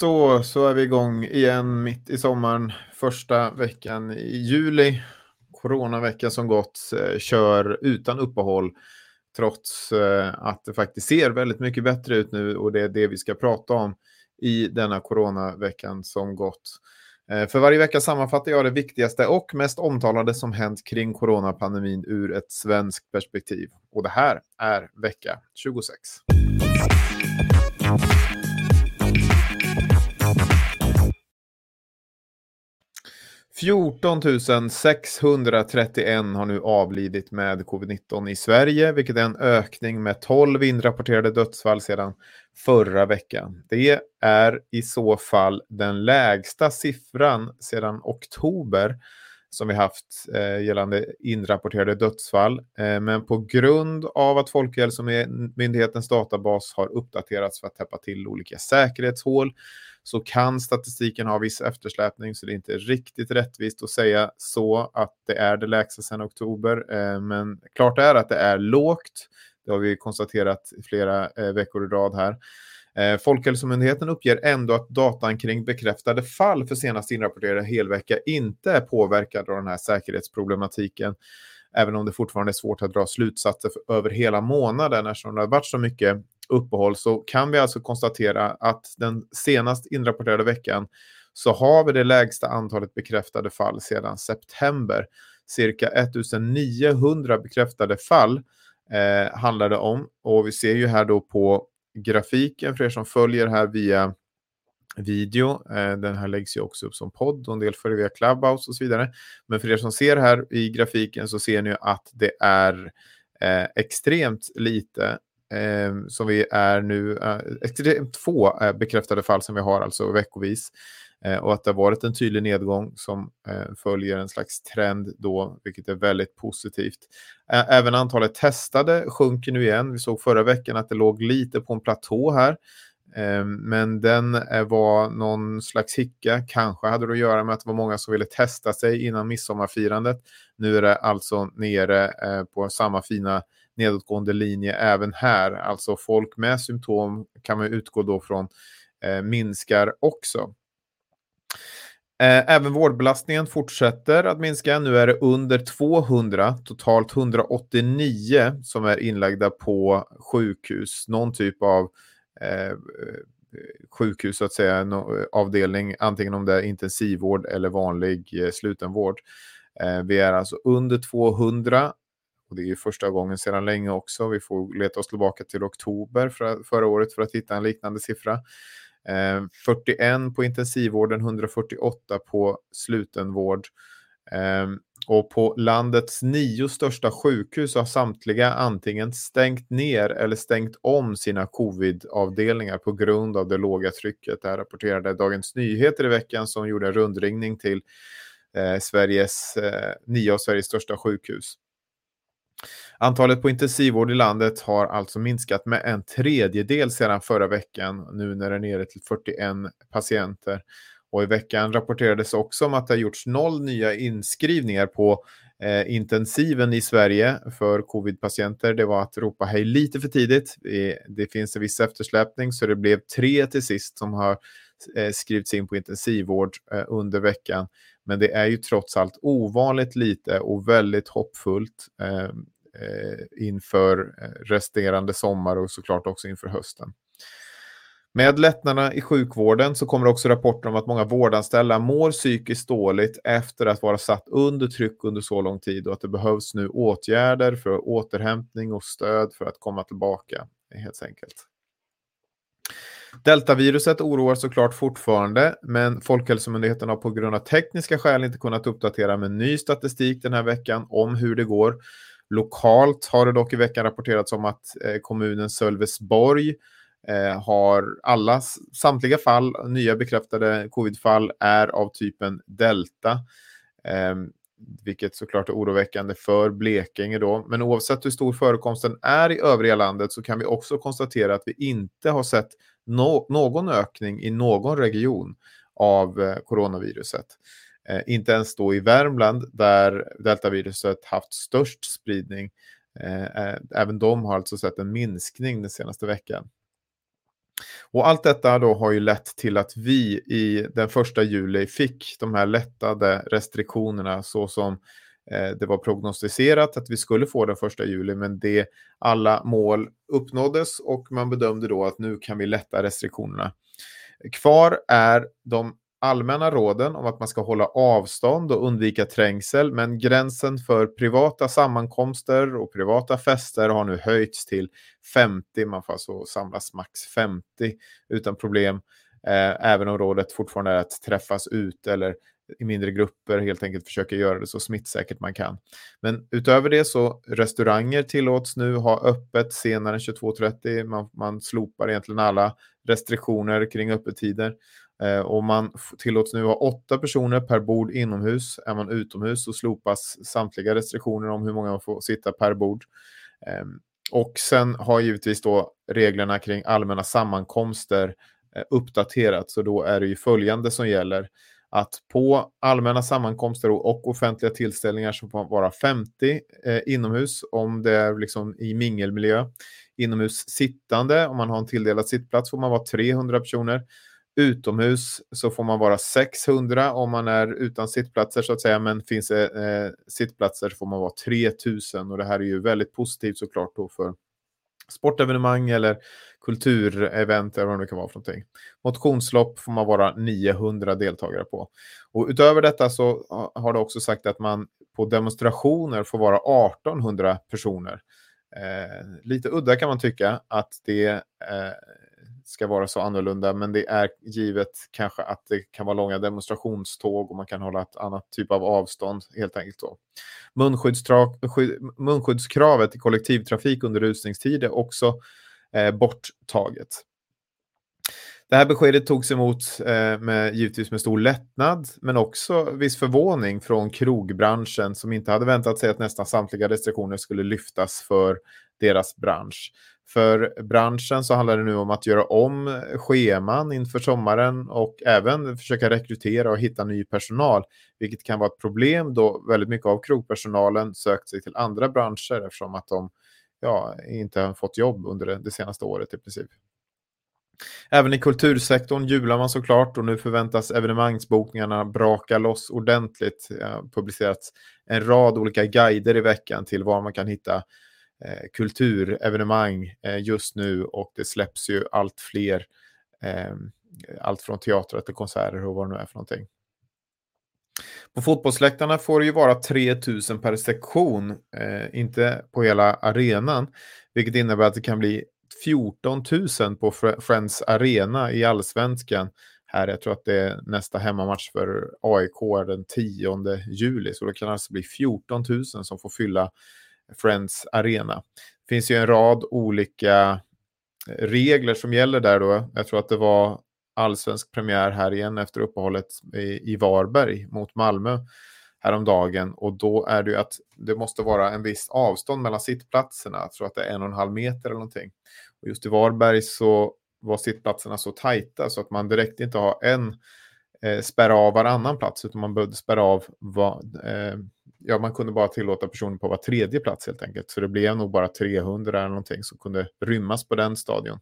Då så är vi igång igen mitt i sommaren, första veckan i juli. Coronaveckan som gått eh, kör utan uppehåll trots eh, att det faktiskt ser väldigt mycket bättre ut nu och det är det vi ska prata om i denna coronaveckan som gått. Eh, för varje vecka sammanfattar jag det viktigaste och mest omtalade som hänt kring coronapandemin ur ett svenskt perspektiv. Och det här är vecka 26. 14 631 har nu avlidit med covid-19 i Sverige, vilket är en ökning med 12 inrapporterade dödsfall sedan förra veckan. Det är i så fall den lägsta siffran sedan oktober som vi haft eh, gällande inrapporterade dödsfall. Eh, men på grund av att Folkhälsomyndighetens databas har uppdaterats för att täppa till olika säkerhetshål så kan statistiken ha viss eftersläpning så det är inte riktigt rättvist att säga så att det är det lägsta sedan oktober. Eh, men klart är att det är lågt. Det har vi konstaterat flera eh, veckor i rad här. Eh, Folkhälsomyndigheten uppger ändå att datan kring bekräftade fall för senast inrapporterade helvecka inte är påverkad av den här säkerhetsproblematiken. Även om det fortfarande är svårt att dra slutsatser för, över hela månaden eftersom det har varit så mycket uppehåll så kan vi alltså konstatera att den senast inrapporterade veckan så har vi det lägsta antalet bekräftade fall sedan september. Cirka 1900 bekräftade fall eh, handlar det om och vi ser ju här då på grafiken för er som följer här via video. Eh, den här läggs ju också upp som podd och en del följer via Clubhouse och så vidare. Men för er som ser här i grafiken så ser ni att det är eh, extremt lite eh, som vi är nu, eh, extremt få eh, bekräftade fall som vi har alltså veckovis. Eh, och att det har varit en tydlig nedgång som eh, följer en slags trend då, vilket är väldigt positivt. Även antalet testade sjunker nu igen. Vi såg förra veckan att det låg lite på en platå här. Eh, men den var någon slags hicka. Kanske hade det att göra med att det var många som ville testa sig innan midsommarfirandet. Nu är det alltså nere på samma fina nedåtgående linje även här. Alltså folk med symptom kan man utgå då från minskar också. Eh, även vårdbelastningen fortsätter att minska. Nu är det under 200, totalt 189 som är inlagda på sjukhus. Någon typ av eh, sjukhus, så att säga, avdelning, antingen om det är intensivvård eller vanlig eh, slutenvård. Eh, vi är alltså under 200 och det är första gången sedan länge också. Vi får leta oss tillbaka till oktober för, förra året för att hitta en liknande siffra. Eh, 41 på intensivvården, 148 på slutenvård. Ehm, och på landets nio största sjukhus har samtliga antingen stängt ner eller stängt om sina covid-avdelningar på grund av det låga trycket. Det här rapporterade Dagens Nyheter i veckan som gjorde en rundringning till eh, Sveriges, eh, nio av Sveriges största sjukhus. Antalet på intensivvård i landet har alltså minskat med en tredjedel sedan förra veckan, nu när det är nere till 41 patienter. Och i veckan rapporterades också om att det har gjorts noll nya inskrivningar på eh, intensiven i Sverige för covid-patienter. Det var att ropa hej lite för tidigt. Det finns en viss eftersläpning så det blev tre till sist som har eh, skrivits in på intensivvård eh, under veckan. Men det är ju trots allt ovanligt lite och väldigt hoppfullt eh, eh inför eh, resterande sommar och såklart också inför hösten. Med lättnaderna i sjukvården så kommer också rapporter om att många vårdanställda mår psykiskt dåligt efter att vara satt under tryck under så lång tid och att det behövs nu åtgärder för återhämtning och stöd för att komma tillbaka helt enkelt. Deltaviruset oroar såklart fortfarande, men Folkhälsomyndigheten har på grund av tekniska skäl inte kunnat uppdatera med ny statistik den här veckan om hur det går. Lokalt har det dock i veckan rapporterats om att eh, kommunen Sölvesborg eh, har alla, samtliga fall, nya bekräftade covidfall är av typen delta. Ehm, vilket såklart är oroväckande för Blekinge då. Men oavsett hur stor förekomsten är i övriga landet så kan vi också konstatera att vi inte har sett no någon ökning i någon region av eh, coronaviruset. Eh, inte ens då i Värmland där deltaviruset haft störst spridning. Eh, eh, även de har alltså sett en minskning den senaste veckan. Och allt detta då har ju lett till att vi i den första juli fick de här lättade restriktionerna så som eh, det var prognostiserat att vi skulle få den första juli, men det alla mål uppnåddes och man bedömde då att nu kan vi lätta restriktionerna. Kvar är de allmänna råden om att man ska hålla avstånd och undvika trängsel, men gränsen för privata sammankomster och privata fester har nu höjts till 50. Man får alltså samlas max 50 utan problem, eh, även om rådet fortfarande är att träffas ut eller i mindre grupper helt enkelt försöka göra det så smittsäkert man kan. Men utöver det så restauranger tillåts nu ha öppet senare än 22.30. Man, man slopar egentligen alla restriktioner kring öppettider Eh, och man tillåts nu ha åtta personer per bord inomhus. Är man utomhus så slopas samtliga restriktioner om hur många man får sitta per bord. Eh, och sen har givetvis då reglerna kring allmänna sammankomster eh, uppdaterats och då är det ju följande som gäller att på allmänna sammankomster och offentliga tillställningar så får man vara 50 eh, inomhus om det är liksom i mingelmiljö. Inomhus sittande, om man har en tilldelad sittplats får man vara 300 personer. Utomhus så får man vara 600 om man är utan sittplatser så att säga, men finns det eh, sittplatser får man vara 3000 och det här är ju väldigt positivt såklart då för sportevenemang eller kulturevent eller vad det kan vara för någonting. Motionslopp får man vara 900 deltagare på. Och utöver detta så har det också sagt att man på demonstrationer får vara 1800 personer. Eh, lite udda kan man tycka att det eh, ska vara så annorlunda, men det är givet kanske att det kan vara långa demonstrationståg och man kan hålla ett annat typ av avstånd helt enkelt. Så. Munskyddskravet i kollektivtrafik under rusningstid är också eh, borttaget. Det här beskedet togs emot eh, med, givetvis med stor lättnad, men också viss förvåning från krogbranschen som inte hade väntat sig att nästan samtliga restriktioner skulle lyftas för deras bransch. För branschen så handlar det nu om att göra om scheman inför sommaren och även försöka rekrytera och hitta ny personal, vilket kan vara ett problem då väldigt mycket av krogpersonalen sökt sig till andra branscher eftersom att de ja, inte har fått jobb under det, senaste året i princip. Även i kultursektorn jublar man såklart och nu förväntas evenemangsbokningarna braka loss ordentligt. Det har publicerats en rad olika guider i veckan till var man kan hitta eh, kulturevenemang eh, just nu och det släpps ju allt fler, eh, allt från teatrar till konserter och vad det nu är för någonting. På fotbollsläktarna får det ju vara 3000 per sektion, eh, inte på hela arenan, vilket innebär att det kan bli 14 000 på Friends Arena i allsvenskan. Här, jag tror att det är nästa hemmamatch för AIK den 10 juli, så det kan alltså bli 14 000 som får fylla Friends Arena. Det finns ju en rad olika eh, regler som gäller där då. Jag tror att det var allsvensk premiär här igen efter uppehållet i, i Varberg mot Malmö häromdagen och då är det ju att det måste vara en viss avstånd mellan sittplatserna. Jag tror att det är en och en halv meter eller någonting. Och just i Varberg så var sittplatserna så tajta så att man direkt inte har en eh, spärra av varannan plats utan man behövde spärra av va, eh, ja, man kunde bara tillåta personer på var tredje plats helt enkelt. Så det blev nog bara 300 eller någonting som kunde rymmas på den stadion.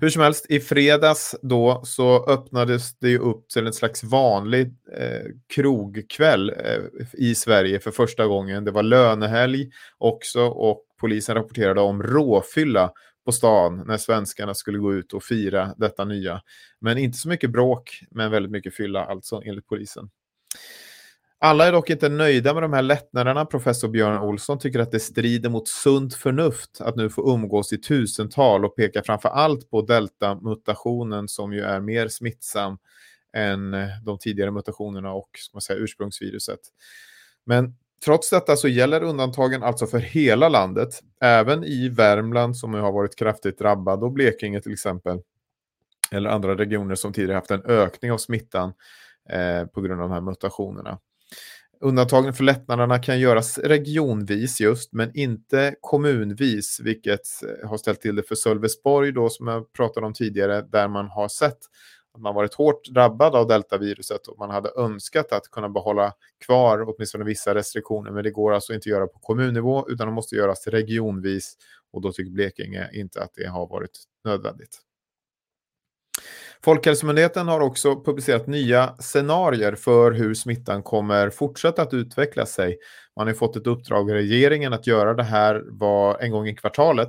Hur som helst, i fredags då så öppnades det ju upp till en slags vanlig eh, krogkväll eh, i Sverige för första gången. Det var lönehelg också och polisen rapporterade om råfylla på stan när svenskarna skulle gå ut och fira detta nya. Men inte så mycket bråk, men väldigt mycket fylla alltså enligt polisen. Alla är dock inte nöjda med de här lättnaderna. Professor Björn Olsson tycker att det strider mot sunt förnuft att nu få umgås i tusental och pekar framför allt på deltamutationen som ju är mer smittsam än eh, de tidigare mutationerna och ska man säga, ursprungsviruset. Men trots detta så gäller undantagen alltså för hela landet, även i Värmland som har varit kraftigt drabbad och Blekinge till exempel, eller andra regioner som tidigare haft en ökning av smittan eh, på grund av de här mutationerna. Undantagen för lättnaderna kan göras regionvis just, men inte kommunvis, vilket eh, har ställt till det för Sölvesborg då, som jag pratade om tidigare, där man har sett att man varit hårt drabbad av deltaviruset och man hade önskat att kunna behålla kvar åtminstone vissa restriktioner. Men det går alltså inte att göra på kommunnivå utan det måste göras regionvis och då tycker Blekinge inte att det har varit nödvändigt. Folkhälsomyndigheten har också publicerat nya scenarier för hur smittan kommer fortsätta att utveckla sig. Man har fått ett uppdrag av regeringen att göra det här var en gång i kvartalet.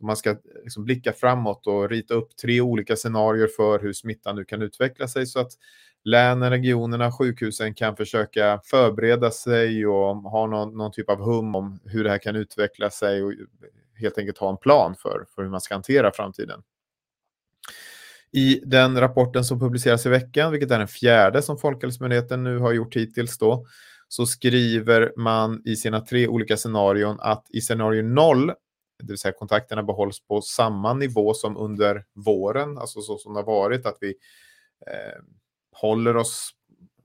Man ska liksom blicka framåt och rita upp tre olika scenarier för hur smittan nu kan utveckla sig så att länen, regionerna, sjukhusen kan försöka förbereda sig och ha någon, någon typ av hum om hur det här kan utveckla sig och helt enkelt ha en plan för, för hur man ska hantera framtiden. I den rapporten som publiceras i veckan, vilket är den fjärde som Folkhälsomyndigheten nu har gjort hittills då, så skriver man i sina tre olika scenarion att i scenario 0, det vill säga kontakterna behålls på samma nivå som under våren, alltså så som det har varit, att vi eh, håller oss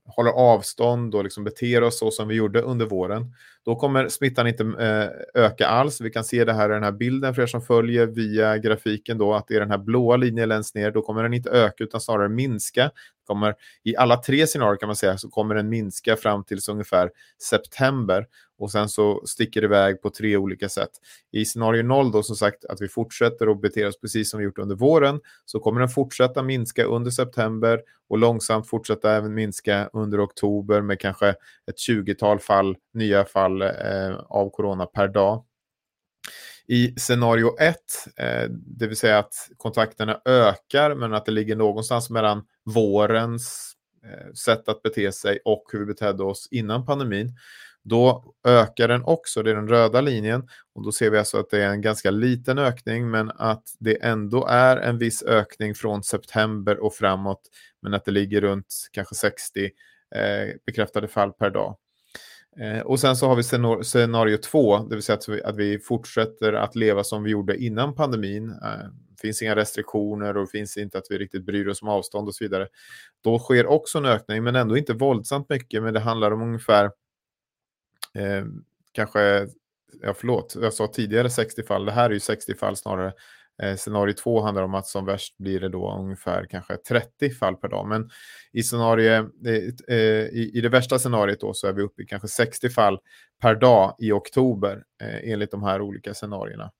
håller avstånd och liksom beter oss så som vi gjorde under våren, då kommer smittan inte eh, öka alls. Vi kan se det här i den här bilden för er som följer via grafiken då, att det är den här blåa linjen längst ner. Då kommer den inte öka utan snarare minska. Kommer, I alla tre scenarier kan man säga så kommer den minska fram till ungefär september och sen så sticker det iväg på tre olika sätt. I scenario 0 då som sagt att vi fortsätter att bete oss precis som vi gjort under våren så kommer den fortsätta minska under september och långsamt fortsätta även minska under oktober med kanske ett 20-tal fall, nya fall eh, av corona per dag. I scenario 1, eh, det vill säga att kontakterna ökar men att det ligger någonstans mellan vårens eh, sätt att bete sig och hur vi betedde oss innan pandemin, då ökar den också, det är den röda linjen. Och då ser vi alltså att det är en ganska liten ökning, men att det ändå är en viss ökning från september och framåt, men att det ligger runt kanske 60 eh, bekräftade fall per dag. Eh, och sen så har vi scenario två, det vill säga att vi, att vi fortsätter att leva som vi gjorde innan pandemin. Eh, finns inga restriktioner och det finns inte att vi riktigt bryr oss om avstånd och så vidare. Då sker också en ökning, men ändå inte våldsamt mycket, men det handlar om ungefär eh, kanske, ja förlåt, jag sa tidigare 60 fall, det här är ju 60 fall snarare. Eh, scenario 2 handlar om att som värst blir det då ungefär kanske 30 fall per dag. Men i, scenario, eh, eh, i, det värsta scenariot då så är vi uppe i kanske 60 fall per dag i oktober enligt de här olika scenarierna.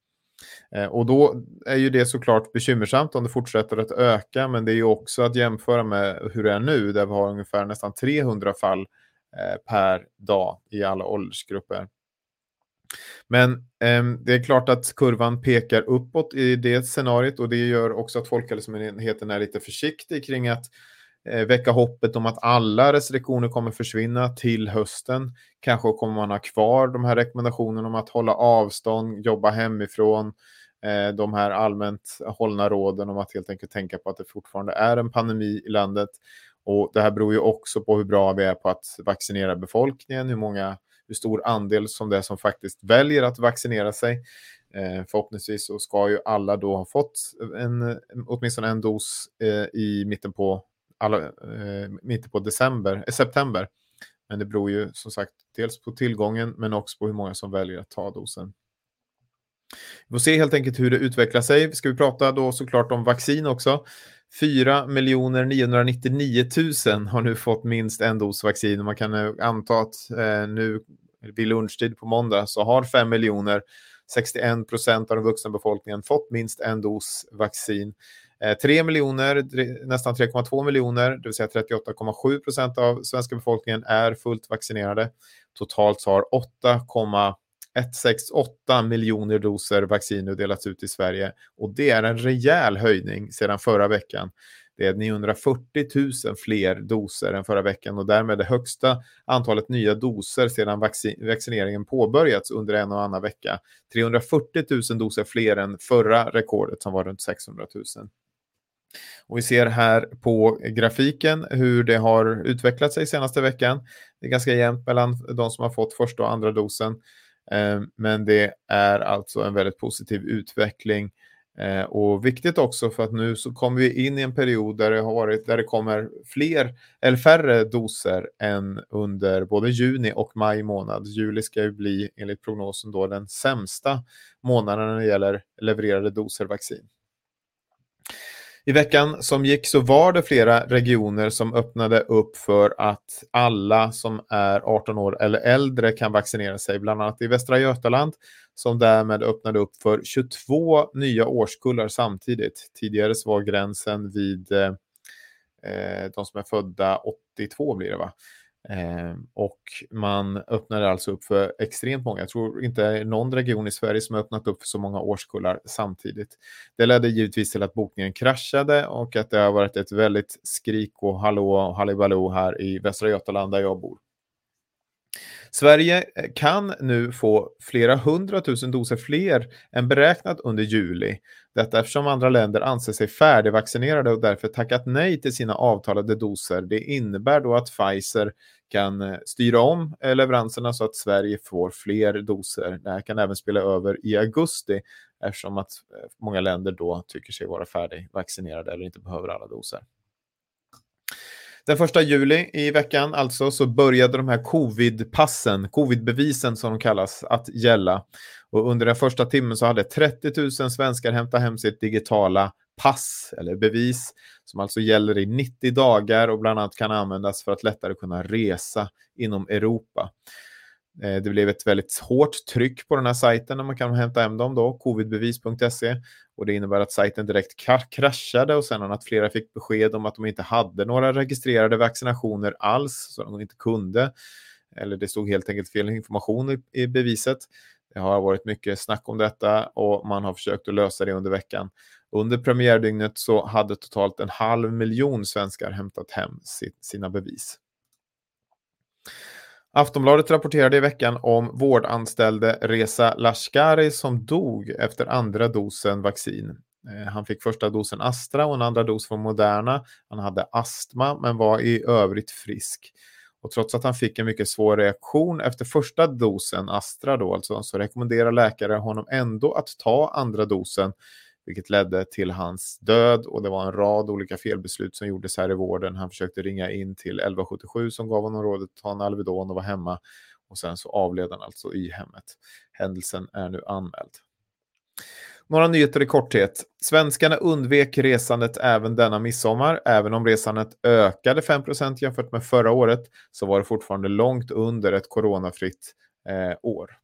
Och då är ju det såklart bekymmersamt om det fortsätter att öka, men det är ju också att jämföra med hur det är nu, där vi har ungefär nästan 300 fall per dag i alla åldersgrupper. Men eh, det är klart att kurvan pekar uppåt i det scenariot och det gör också att Folkhälsomyndigheten är lite försiktig kring att eh, väcka hoppet om att alla restriktioner kommer försvinna till hösten. Kanske kommer man ha kvar de här rekommendationerna om att hålla avstånd, jobba hemifrån, eh, de här allmänt hållna råden om att helt enkelt tänka på att det fortfarande är en pandemi i landet. Och det här beror ju också på hur bra vi är på att vaccinera befolkningen, hur många hur stor andel som det är som faktiskt väljer att vaccinera sig. Eh, förhoppningsvis så ska ju alla då ha fått en, åtminstone en dos eh, i mitten på, alla, eh, mitten på december, eh, september. Men det beror ju som sagt dels på tillgången men också på hur många som väljer att ta dosen. Vi får se helt enkelt hur det utvecklar sig. Ska vi prata då såklart om vaccin också. 4 999 000 har nu fått minst en dos vaccin och man kan eh, anta att eh, nu vid lunchtid på måndag så har 5 miljoner 61 procent av den vuxna befolkningen fått minst en dos vaccin. Eh, 3 miljoner, nästan 3,2 miljoner, det vill säga 38,7 procent av svenska befolkningen är fullt vaccinerade. Totalt har 1,6,8 miljoner doser vaccin nu delats ut i Sverige och det är en rejäl höjning sedan förra veckan. Det är 940 000 fler doser än förra veckan och därmed det högsta antalet nya doser sedan vaccineringen påbörjats under en och annan vecka. 340 000 doser fler än förra rekordet som var runt 600 000. Och vi ser här på grafiken hur det har utvecklat sig senaste veckan. Det är ganska jämnt mellan de som har fått första och andra dosen. Eh, men det är alltså en väldigt positiv utveckling eh, och viktigt också för att nu så kommer vi in i en period där det har varit där det kommer fler eller färre doser än under både juni och maj månad. Juli ska ju bli enligt prognosen då den sämsta månaden när det gäller levererade doser vaccin. I veckan som gick så var det flera regioner som öppnade upp för att alla som är 18 år eller äldre kan vaccinera sig, bland annat i Västra Götaland som därmed öppnade upp för 22 nya årskullar samtidigt. Tidigare så var gränsen vid eh, eh de som är födda 82 blir det va? Eh, och man öppnade alltså upp för extremt många. Jag tror inte det är någon region i Sverige som har öppnat upp för så många årskullar samtidigt. Det ledde givetvis till att bokningen kraschade och att det har varit ett väldigt skrik och hallå och halibaloo här i Västra Götaland där jag bor. Sverige eh, kan nu få flera hundratusen doser fler än beräknat under juli. Detta eftersom andra länder anser sig färdigvaccinerade och därför tackat nej till sina avtalade doser. Det innebär då att Pfizer kan eh, styra om leveranserna så att Sverige får fler doser. Det här kan även spela över i augusti eftersom att eh, många länder då tycker sig vara färdigvaccinerade eller inte behöver alla doser. Den första juli i veckan alltså så började de här covidpassen, covidbevisen som de kallas, att gälla. Och under den första timmen så hade 30 000 svenskar hämtat hem sitt digitala pass eller bevis som alltså gäller i 90 dagar och bland annat kan användas för att lättare kunna resa inom Europa. Eh, det blev ett väldigt hårt tryck på den här sajten när man kan hämta hem dem då, covidbevis.se. Och det innebär att sajten direkt kraschade och sen att flera fick besked om att de inte hade några registrerade vaccinationer alls, så de inte kunde. Eller det stod helt enkelt fel information i beviset. Det har varit mycket snack om detta och man har försökt att lösa det under veckan. Under premiärdygnet så hade totalt en halv miljon svenskar hämtat hem sina bevis. Aftonbladet rapporterade i veckan om vårdanställde Reza Lashkari som dog efter andra dosen vaccin. Eh, han fick första dosen Astra och en andra dos från Moderna. Han hade astma men var i övrigt frisk. Och trots att han fick en mycket svår reaktion efter första dosen Astra då, alltså, så rekommenderar läkare honom ändå att ta andra dosen vilket ledde till hans död och det var en rad olika felbeslut som gjordes här i vården. Han försökte ringa in till 1177 som gav honom rådet att ta en Alvedon och vara hemma och sen så avled han alltså i hemmet. Händelsen är nu anmäld. Några nyheter i korthet. Svenskarna undvek resandet även denna midsommar. Även om resandet ökade 5% jämfört med förra året så var det fortfarande långt under ett coronafritt eh, år.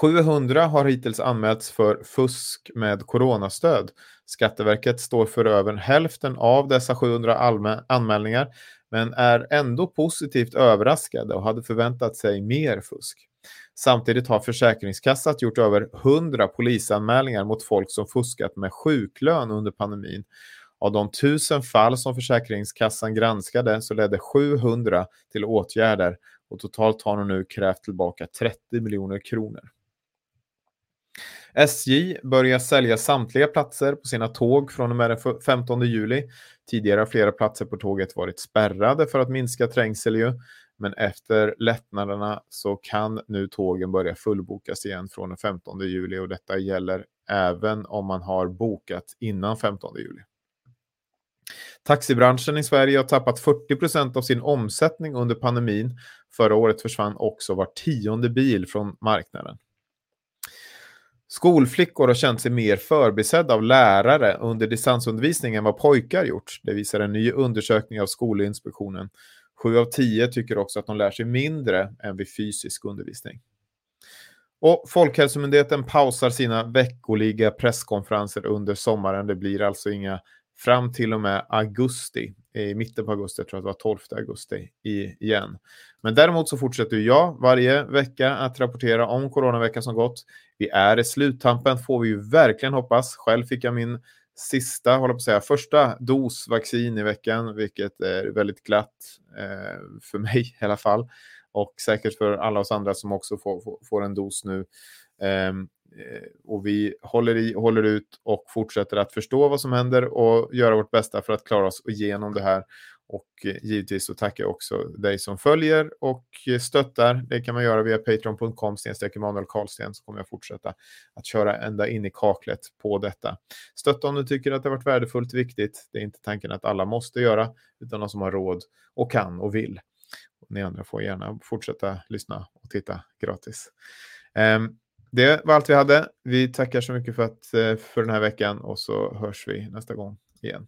700 har hittills anmälts för fusk med coronastöd. Skatteverket står för över hälften av dessa 700 anmälningar men är ändå positivt överraskade och hade förväntat sig mer fusk. Samtidigt har Försäkringskassan gjort över 100 polisanmälningar mot folk som fuskat med sjuklön under pandemin. Av de tusen fall som Försäkringskassan granskade så ledde 700 till åtgärder och totalt har de nu krävt tillbaka 30 miljoner kronor. SJ börjar sälja samtliga platser på sina tåg från och med den 15 juli. Tidigare har flera platser på tåget varit spärrade för att minska trängsel ju. Men efter lättnaderna så kan nu tågen börja fullbokas igen från den 15 juli och detta gäller även om man har bokat innan 15 juli. Taxibranschen i Sverige har tappat 40 procent av sin omsättning under pandemin. Förra året försvann också var tionde bil från marknaden. Skolflickor har känt sig mer förbisedda av lärare under distansundervisning än vad pojkar gjort. Det visar en ny undersökning av Skolinspektionen. Sju av tio tycker också att de lär sig mindre än vid fysisk undervisning. Och Folkhälsomyndigheten pausar sina veckoliga presskonferenser under sommaren. Det blir alltså inga fram till och med augusti. I mitten på augusti, jag tror att det var 12 augusti igen. Men däremot så fortsätter jag varje vecka att rapportera om coronaveckan som gått. Vi är i sluttampen får vi ju verkligen hoppas. Själv fick jag min sista, håller på att säga, första dos vaccin i veckan, vilket är väldigt glatt eh, för mig i alla fall. Och säkert för alla oss andra som också får, får, får en dos nu. Um, Eh, och vi håller, i, håller ut och fortsätter att förstå vad som händer och göra vårt bästa för att klara oss igenom det här. Och eh, givetvis så tackar jag också dig som följer och eh, stöttar. Det kan man göra via patreon.com Emanuel Karlsten så kommer jag fortsätta att köra ända in i kaklet på detta. Stötta om du tycker att det har varit värdefullt viktigt. Det är inte tanken att alla måste göra utan de som har råd och kan och vill. Och ni andra får gärna fortsätta lyssna och titta gratis. Um, det var allt vi hade. Vi tackar så mycket för, att, eh, för den här veckan och så hörs vi nästa gång igen.